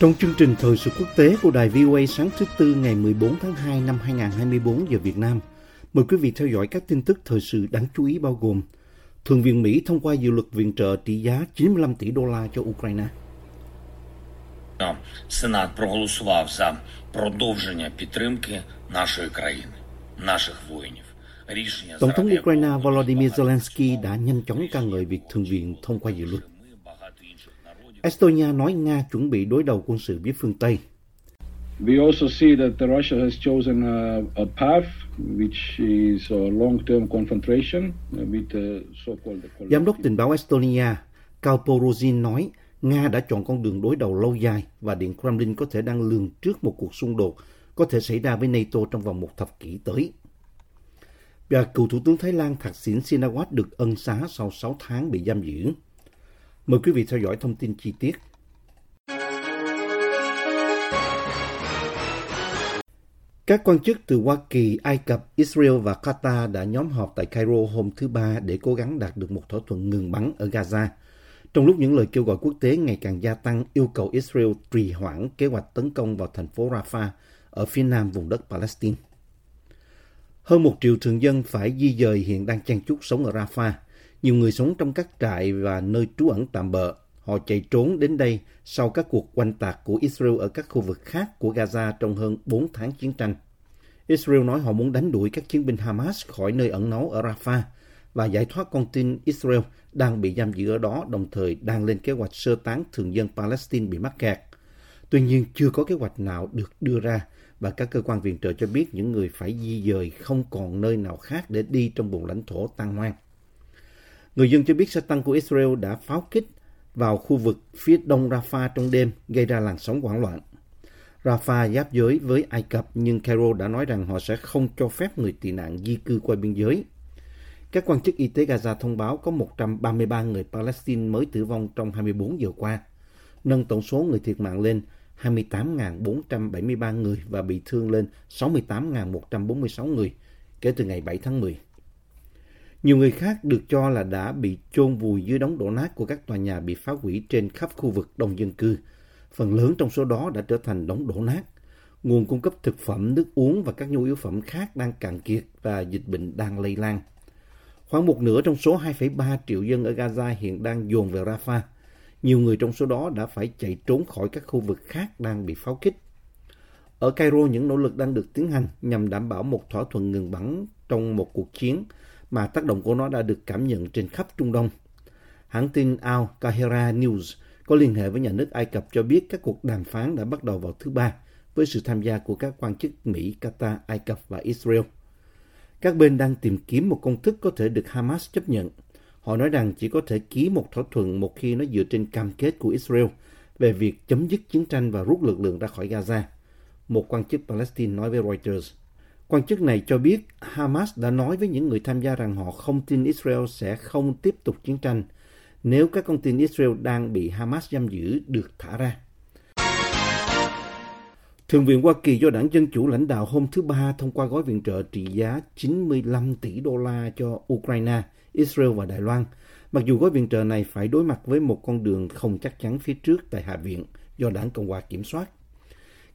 Trong chương trình thời sự quốc tế của đài VOA sáng thứ Tư ngày 14 tháng 2 năm 2024 giờ Việt Nam, mời quý vị theo dõi các tin tức thời sự đáng chú ý bao gồm Thượng viện Mỹ thông qua dự luật viện trợ trị giá 95 tỷ đô la cho Ukraine. Сенат проголосував за продовження підтримки нашої країни, наших воїнів. Рішення Tổng thống заради Ukraine якого Volodymyr Zelensky đã nhanh chóng ca ngợi việc Thượng viện thông qua dự luật. Estonia nói Nga chuẩn bị đối đầu quân sự với phương Tây. We also see that the Russia has chosen a, a path which is a long-term confrontation with the so-called Giám đốc tình báo Estonia Kalporozin nói Nga đã chọn con đường đối đầu lâu dài và Điện Kremlin có thể đang lường trước một cuộc xung đột có thể xảy ra với NATO trong vòng một thập kỷ tới. Và cựu Thủ tướng Thái Lan Thaksin Shinawatra được ân xá sau 6 tháng bị giam giữ. Mời quý vị theo dõi thông tin chi tiết. Các quan chức từ Hoa Kỳ, Ai Cập, Israel và Qatar đã nhóm họp tại Cairo hôm thứ Ba để cố gắng đạt được một thỏa thuận ngừng bắn ở Gaza. Trong lúc những lời kêu gọi quốc tế ngày càng gia tăng yêu cầu Israel trì hoãn kế hoạch tấn công vào thành phố Rafah ở phía nam vùng đất Palestine. Hơn một triệu thường dân phải di dời hiện đang chen chúc sống ở Rafah. Nhiều người sống trong các trại và nơi trú ẩn tạm bợ. Họ chạy trốn đến đây sau các cuộc oanh tạc của Israel ở các khu vực khác của Gaza trong hơn 4 tháng chiến tranh. Israel nói họ muốn đánh đuổi các chiến binh Hamas khỏi nơi ẩn náu ở Rafah và giải thoát con tin Israel đang bị giam giữ ở đó, đồng thời đang lên kế hoạch sơ tán thường dân Palestine bị mắc kẹt. Tuy nhiên, chưa có kế hoạch nào được đưa ra và các cơ quan viện trợ cho biết những người phải di dời không còn nơi nào khác để đi trong vùng lãnh thổ tan hoang. Người dân cho biết xe tăng của Israel đã pháo kích vào khu vực phía đông Rafah trong đêm, gây ra làn sóng hoảng loạn. Rafah giáp giới với Ai Cập nhưng Cairo đã nói rằng họ sẽ không cho phép người tị nạn di cư qua biên giới. Các quan chức y tế Gaza thông báo có 133 người Palestine mới tử vong trong 24 giờ qua, nâng tổng số người thiệt mạng lên 28.473 người và bị thương lên 68.146 người kể từ ngày 7 tháng 10. Nhiều người khác được cho là đã bị chôn vùi dưới đống đổ nát của các tòa nhà bị phá hủy trên khắp khu vực đông dân cư. Phần lớn trong số đó đã trở thành đống đổ nát. Nguồn cung cấp thực phẩm, nước uống và các nhu yếu phẩm khác đang cạn kiệt và dịch bệnh đang lây lan. Khoảng một nửa trong số 2,3 triệu dân ở Gaza hiện đang dồn về Rafah. Nhiều người trong số đó đã phải chạy trốn khỏi các khu vực khác đang bị pháo kích. Ở Cairo, những nỗ lực đang được tiến hành nhằm đảm bảo một thỏa thuận ngừng bắn trong một cuộc chiến mà tác động của nó đã được cảm nhận trên khắp Trung Đông. Hãng tin Al Kahira News có liên hệ với nhà nước Ai Cập cho biết các cuộc đàm phán đã bắt đầu vào thứ Ba với sự tham gia của các quan chức Mỹ, Qatar, Ai Cập và Israel. Các bên đang tìm kiếm một công thức có thể được Hamas chấp nhận. Họ nói rằng chỉ có thể ký một thỏa thuận một khi nó dựa trên cam kết của Israel về việc chấm dứt chiến tranh và rút lực lượng ra khỏi Gaza. Một quan chức Palestine nói với Reuters. Quan chức này cho biết Hamas đã nói với những người tham gia rằng họ không tin Israel sẽ không tiếp tục chiến tranh nếu các con tin Israel đang bị Hamas giam giữ được thả ra. Thượng viện Hoa Kỳ do đảng Dân Chủ lãnh đạo hôm thứ Ba thông qua gói viện trợ trị giá 95 tỷ đô la cho Ukraine, Israel và Đài Loan, mặc dù gói viện trợ này phải đối mặt với một con đường không chắc chắn phía trước tại Hạ viện do đảng Cộng hòa kiểm soát.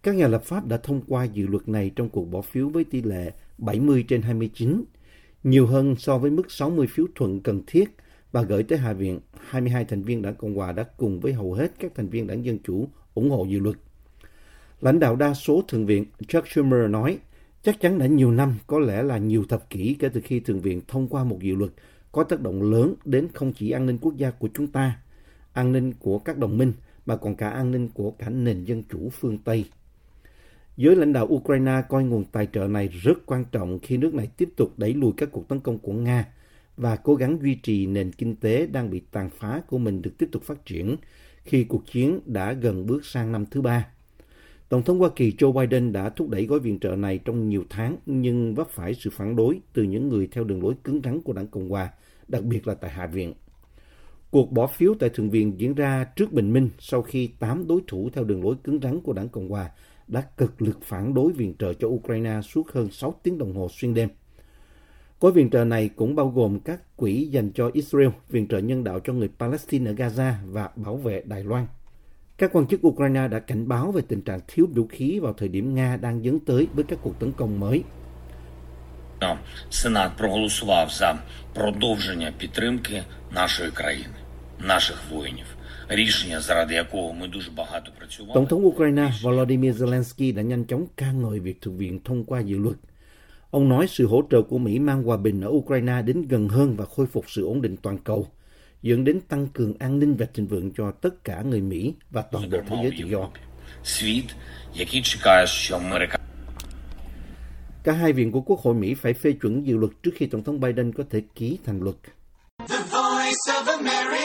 Các nhà lập pháp đã thông qua dự luật này trong cuộc bỏ phiếu với tỷ lệ 70 trên 29, nhiều hơn so với mức 60 phiếu thuận cần thiết và gửi tới Hạ viện. 22 thành viên đảng Cộng hòa đã cùng với hầu hết các thành viên đảng Dân Chủ ủng hộ dự luật. Lãnh đạo đa số Thượng viện Chuck Schumer nói, chắc chắn đã nhiều năm, có lẽ là nhiều thập kỷ kể từ khi Thượng viện thông qua một dự luật có tác động lớn đến không chỉ an ninh quốc gia của chúng ta, an ninh của các đồng minh, mà còn cả an ninh của cả nền dân chủ phương Tây. Giới lãnh đạo Ukraine coi nguồn tài trợ này rất quan trọng khi nước này tiếp tục đẩy lùi các cuộc tấn công của Nga và cố gắng duy trì nền kinh tế đang bị tàn phá của mình được tiếp tục phát triển khi cuộc chiến đã gần bước sang năm thứ ba. Tổng thống Hoa Kỳ Joe Biden đã thúc đẩy gói viện trợ này trong nhiều tháng nhưng vấp phải sự phản đối từ những người theo đường lối cứng rắn của đảng Cộng hòa, đặc biệt là tại Hạ viện. Cuộc bỏ phiếu tại Thượng viện diễn ra trước bình minh sau khi 8 đối thủ theo đường lối cứng rắn của đảng Cộng hòa đã cực lực phản đối viện trợ cho Ukraine suốt hơn 6 tiếng đồng hồ xuyên đêm. Gói viện trợ này cũng bao gồm các quỹ dành cho Israel, viện trợ nhân đạo cho người Palestine ở Gaza và bảo vệ Đài Loan. Các quan chức Ukraine đã cảnh báo về tình trạng thiếu vũ khí vào thời điểm Nga đang dấn tới với các cuộc tấn công mới. Сенат проголосував за продовження підтримки нашої країни, наших воїнів. Tổng thống Ukraine Volodymyr Zelensky đã nhanh chóng ca ngợi việc Thượng viện thông qua dự luật. Ông nói sự hỗ trợ của Mỹ mang hòa bình ở Ukraine đến gần hơn và khôi phục sự ổn định toàn cầu, dẫn đến tăng cường an ninh và thịnh vượng cho tất cả người Mỹ và toàn bộ thế giới tự do. Cả hai viện của Quốc hội Mỹ phải phê chuẩn dự luật trước khi Tổng thống Biden có thể ký thành luật. The Voice of America.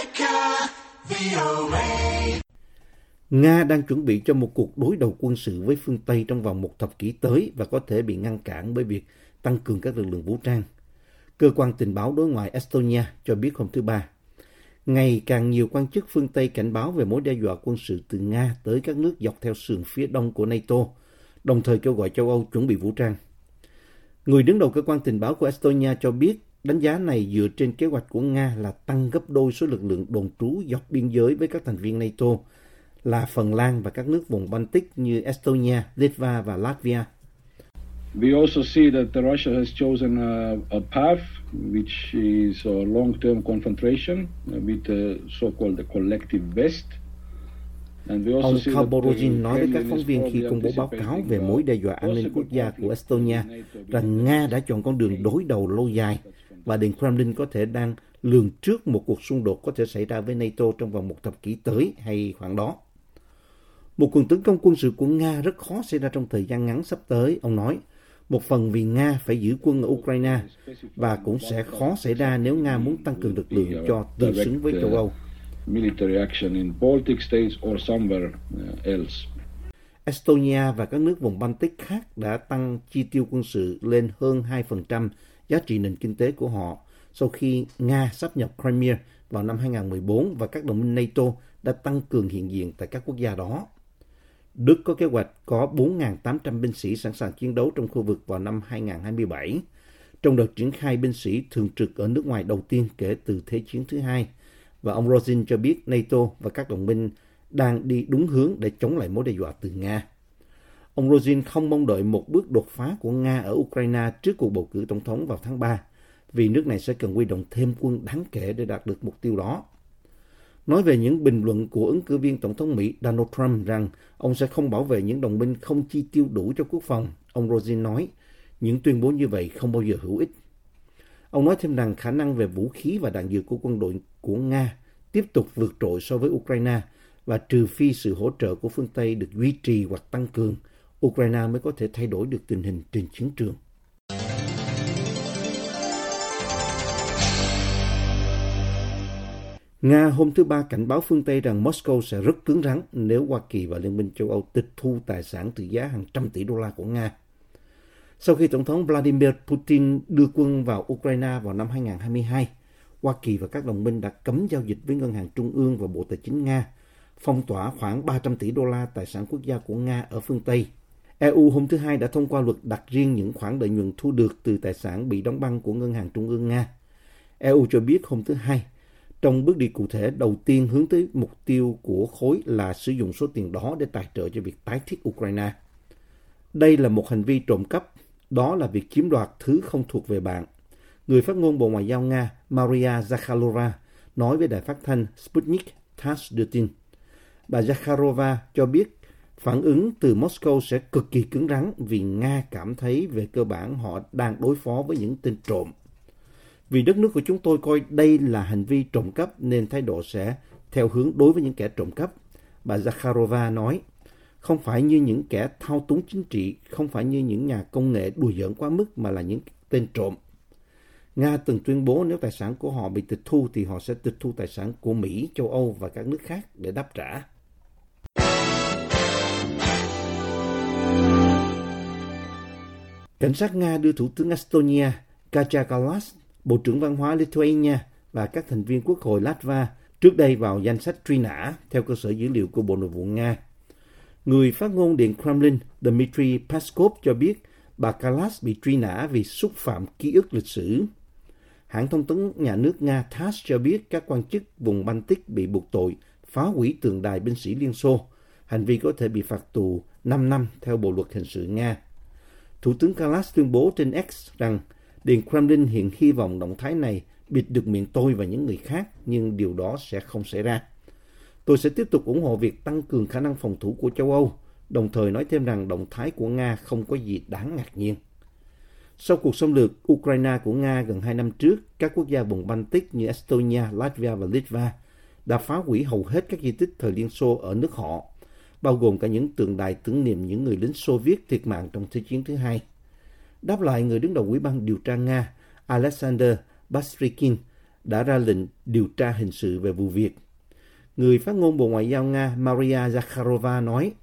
Nga đang chuẩn bị cho một cuộc đối đầu quân sự với phương Tây trong vòng một thập kỷ tới và có thể bị ngăn cản bởi việc tăng cường các lực lượng vũ trang. Cơ quan tình báo đối ngoại Estonia cho biết hôm thứ Ba. Ngày càng nhiều quan chức phương Tây cảnh báo về mối đe dọa quân sự từ Nga tới các nước dọc theo sườn phía đông của NATO, đồng thời kêu gọi châu Âu chuẩn bị vũ trang. Người đứng đầu cơ quan tình báo của Estonia cho biết đánh giá này dựa trên kế hoạch của Nga là tăng gấp đôi số lực lượng đồn trú dọc biên giới với các thành viên NATO là Phần Lan và các nước vùng Baltic như Estonia, Litva và Latvia. We also see that the Russia has chosen a, a path which is a long-term confrontation with the so-called the collective West. And we also Ông Khaborozhin nói với các phóng viên khi công bố báo cáo về mối đe dọa an ninh possible quốc gia của Estonia rằng Nga đã chọn con đường đối đầu lâu dài và Điện Kremlin có thể đang lường trước một cuộc xung đột có thể xảy ra với NATO trong vòng một thập kỷ tới hay khoảng đó. Một cuộc tấn công quân sự của Nga rất khó xảy ra trong thời gian ngắn sắp tới, ông nói. Một phần vì Nga phải giữ quân ở Ukraine và cũng sẽ khó xảy ra nếu Nga muốn tăng cường lực lượng cho tương xứng với châu Âu. military action in Baltic states or somewhere uh, else. Estonia và các nước vùng Baltic khác đã tăng chi tiêu quân sự lên hơn 2% giá trị nền kinh tế của họ sau khi Nga sắp nhập Crimea vào năm 2014 và các đồng minh NATO đã tăng cường hiện diện tại các quốc gia đó. Đức có kế hoạch có 4.800 binh sĩ sẵn sàng chiến đấu trong khu vực vào năm 2027, trong đợt triển khai binh sĩ thường trực ở nước ngoài đầu tiên kể từ Thế chiến thứ hai. Và ông Rosin cho biết NATO và các đồng minh đang đi đúng hướng để chống lại mối đe dọa từ Nga. Ông Rosin không mong đợi một bước đột phá của Nga ở Ukraine trước cuộc bầu cử tổng thống vào tháng 3, vì nước này sẽ cần huy động thêm quân đáng kể để đạt được mục tiêu đó. Nói về những bình luận của ứng cử viên Tổng thống Mỹ Donald Trump rằng ông sẽ không bảo vệ những đồng minh không chi tiêu đủ cho quốc phòng, ông Rosin nói, những tuyên bố như vậy không bao giờ hữu ích. Ông nói thêm rằng khả năng về vũ khí và đạn dược của quân đội của Nga tiếp tục vượt trội so với Ukraine và trừ phi sự hỗ trợ của phương Tây được duy trì hoặc tăng cường, Ukraine mới có thể thay đổi được tình hình trên chiến trường. Nga hôm thứ Ba cảnh báo phương Tây rằng Moscow sẽ rất cứng rắn nếu Hoa Kỳ và Liên minh châu Âu tịch thu tài sản trị giá hàng trăm tỷ đô la của Nga. Sau khi Tổng thống Vladimir Putin đưa quân vào Ukraine vào năm 2022, Hoa Kỳ và các đồng minh đã cấm giao dịch với Ngân hàng Trung ương và Bộ Tài chính Nga, phong tỏa khoảng 300 tỷ đô la tài sản quốc gia của Nga ở phương Tây. EU hôm thứ Hai đã thông qua luật đặt riêng những khoản lợi nhuận thu được từ tài sản bị đóng băng của Ngân hàng Trung ương Nga. EU cho biết hôm thứ Hai, trong bước đi cụ thể đầu tiên hướng tới mục tiêu của khối là sử dụng số tiền đó để tài trợ cho việc tái thiết Ukraine. Đây là một hành vi trộm cắp, đó là việc chiếm đoạt thứ không thuộc về bạn. Người phát ngôn Bộ Ngoại giao Nga Maria Zakharova nói với đài phát thanh Sputnik TASS đưa tin. Bà Zakharova cho biết phản ứng từ Moscow sẽ cực kỳ cứng rắn vì Nga cảm thấy về cơ bản họ đang đối phó với những tên trộm. Vì đất nước của chúng tôi coi đây là hành vi trộm cắp nên thái độ sẽ theo hướng đối với những kẻ trộm cắp. Bà Zakharova nói, không phải như những kẻ thao túng chính trị, không phải như những nhà công nghệ đùa giỡn quá mức mà là những tên trộm. Nga từng tuyên bố nếu tài sản của họ bị tịch thu thì họ sẽ tịch thu tài sản của Mỹ, châu Âu và các nước khác để đáp trả. Cảnh sát Nga đưa Thủ tướng Estonia Kaja Kallas, Bộ trưởng Văn hóa Lithuania và các thành viên Quốc hội Latva trước đây vào danh sách truy nã theo cơ sở dữ liệu của Bộ Nội vụ Nga. Người phát ngôn Điện Kremlin Dmitry Peskov cho biết bà Kallas bị truy nã vì xúc phạm ký ức lịch sử. Hãng thông tấn nhà nước Nga TASS cho biết các quan chức vùng Baltic bị buộc tội phá hủy tượng đài binh sĩ Liên Xô. Hành vi có thể bị phạt tù 5 năm theo Bộ luật hình sự Nga. Thủ tướng Kalas tuyên bố trên X rằng Điện Kremlin hiện hy vọng động thái này bịt được miệng tôi và những người khác, nhưng điều đó sẽ không xảy ra. Tôi sẽ tiếp tục ủng hộ việc tăng cường khả năng phòng thủ của châu Âu, đồng thời nói thêm rằng động thái của Nga không có gì đáng ngạc nhiên. Sau cuộc xâm lược Ukraine của Nga gần hai năm trước, các quốc gia vùng Baltic như Estonia, Latvia và Litva đã phá hủy hầu hết các di tích thời Liên Xô ở nước họ, bao gồm cả những tượng đài tưởng niệm những người lính Xô Viết thiệt mạng trong Thế chiến thứ hai. Đáp lại, người đứng đầu Ủy ban điều tra Nga Alexander Bastrikin đã ra lệnh điều tra hình sự về vụ việc. Người phát ngôn Bộ Ngoại giao Nga Maria Zakharova nói,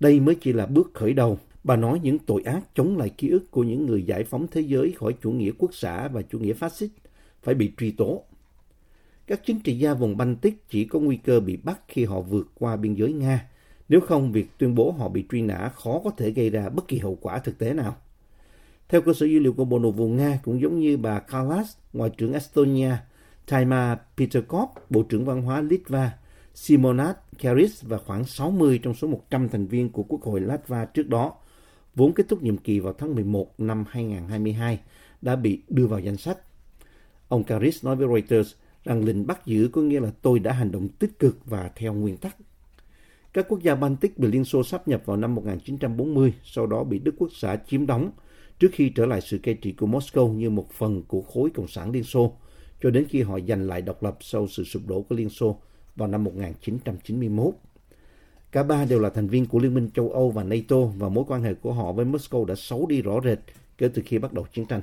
đây mới chỉ là bước khởi đầu. Bà nói những tội ác chống lại ký ức của những người giải phóng thế giới khỏi chủ nghĩa quốc xã và chủ nghĩa phát xít phải bị truy tố. Các chính trị gia vùng Baltic chỉ có nguy cơ bị bắt khi họ vượt qua biên giới Nga. Nếu không, việc tuyên bố họ bị truy nã khó có thể gây ra bất kỳ hậu quả thực tế nào. Theo cơ sở dữ liệu của Bộ Nội vụ Nga, cũng giống như bà Kalas, Ngoại trưởng Estonia, Taima Peterkov, Bộ trưởng Văn hóa Litva, Simonat Karis và khoảng 60 trong số 100 thành viên của Quốc hội Latva trước đó, vốn kết thúc nhiệm kỳ vào tháng 11 năm 2022, đã bị đưa vào danh sách. Ông Karis nói với Reuters rằng lệnh bắt giữ có nghĩa là tôi đã hành động tích cực và theo nguyên tắc. Các quốc gia Baltic bị Liên Xô sắp nhập vào năm 1940, sau đó bị Đức Quốc xã chiếm đóng – trước khi trở lại sự cai trị của Moscow như một phần của khối Cộng sản Liên Xô, cho đến khi họ giành lại độc lập sau sự sụp đổ của Liên Xô vào năm 1991. Cả ba đều là thành viên của Liên minh châu Âu và NATO và mối quan hệ của họ với Moscow đã xấu đi rõ rệt kể từ khi bắt đầu chiến tranh.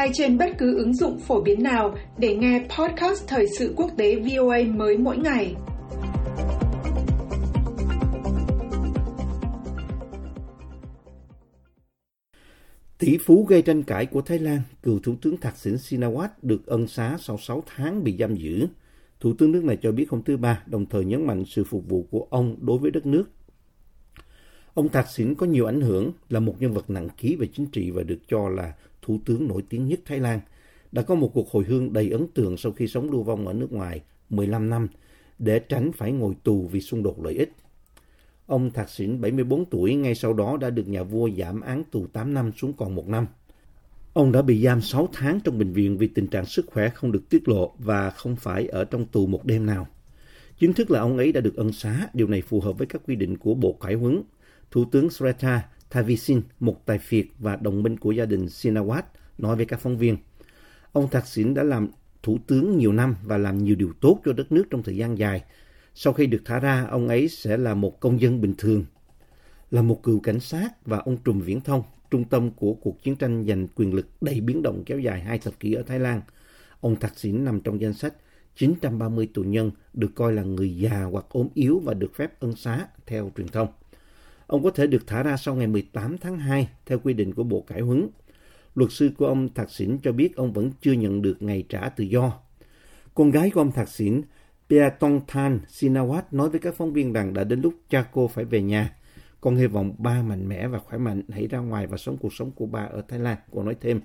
hay trên bất cứ ứng dụng phổ biến nào để nghe podcast Thời sự quốc tế VOA mới mỗi ngày. Tỷ phú gây tranh cãi của Thái Lan, cựu Thủ tướng Thạc Sỉn Sinawat được ân xá sau 6 tháng bị giam giữ. Thủ tướng nước này cho biết hôm thứ Ba, đồng thời nhấn mạnh sự phục vụ của ông đối với đất nước. Ông Thạc Sỉn có nhiều ảnh hưởng, là một nhân vật nặng ký về chính trị và được cho là thủ tướng nổi tiếng nhất Thái Lan. Đã có một cuộc hồi hương đầy ấn tượng sau khi sống lưu vong ở nước ngoài 15 năm để tránh phải ngồi tù vì xung đột lợi ích. Ông Thạc Sỉn 74 tuổi ngay sau đó đã được nhà vua giảm án tù 8 năm xuống còn 1 năm. Ông đã bị giam 6 tháng trong bệnh viện vì tình trạng sức khỏe không được tiết lộ và không phải ở trong tù một đêm nào. Chính thức là ông ấy đã được ân xá, điều này phù hợp với các quy định của Bộ Cải huấn. Thủ tướng Sreta Thavisin, một tài phiệt và đồng minh của gia đình Sinawat, nói với các phóng viên. Ông Thạc Sỉn đã làm thủ tướng nhiều năm và làm nhiều điều tốt cho đất nước trong thời gian dài, sau khi được thả ra, ông ấy sẽ là một công dân bình thường, là một cựu cảnh sát và ông trùm viễn thông, trung tâm của cuộc chiến tranh giành quyền lực đầy biến động kéo dài hai thập kỷ ở Thái Lan. Ông Thạc Sỉn nằm trong danh sách 930 tù nhân được coi là người già hoặc ốm yếu và được phép ân xá theo truyền thông. Ông có thể được thả ra sau ngày 18 tháng 2 theo quy định của Bộ Cải huấn. Luật sư của ông Thạc Sỉn cho biết ông vẫn chưa nhận được ngày trả tự do. Con gái của ông Thạc Sỉn Than Sinawat nói với các phóng viên rằng đã đến lúc cha cô phải về nhà. Con hy vọng ba mạnh mẽ và khỏe mạnh hãy ra ngoài và sống cuộc sống của ba ở Thái Lan, cô nói thêm.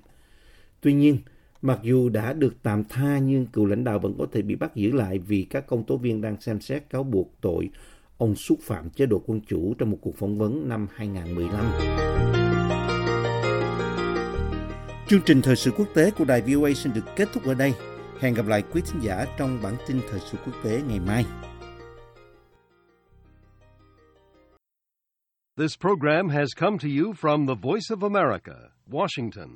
Tuy nhiên, mặc dù đã được tạm tha nhưng cựu lãnh đạo vẫn có thể bị bắt giữ lại vì các công tố viên đang xem xét cáo buộc tội ông xúc phạm chế độ quân chủ trong một cuộc phỏng vấn năm 2015. Chương trình thời sự quốc tế của đài VOA xin được kết thúc ở đây. Hẹn gặp lại quý thính giả trong bản tin thời sự quốc tế ngày mai. This program has come to you from the Voice of America, Washington.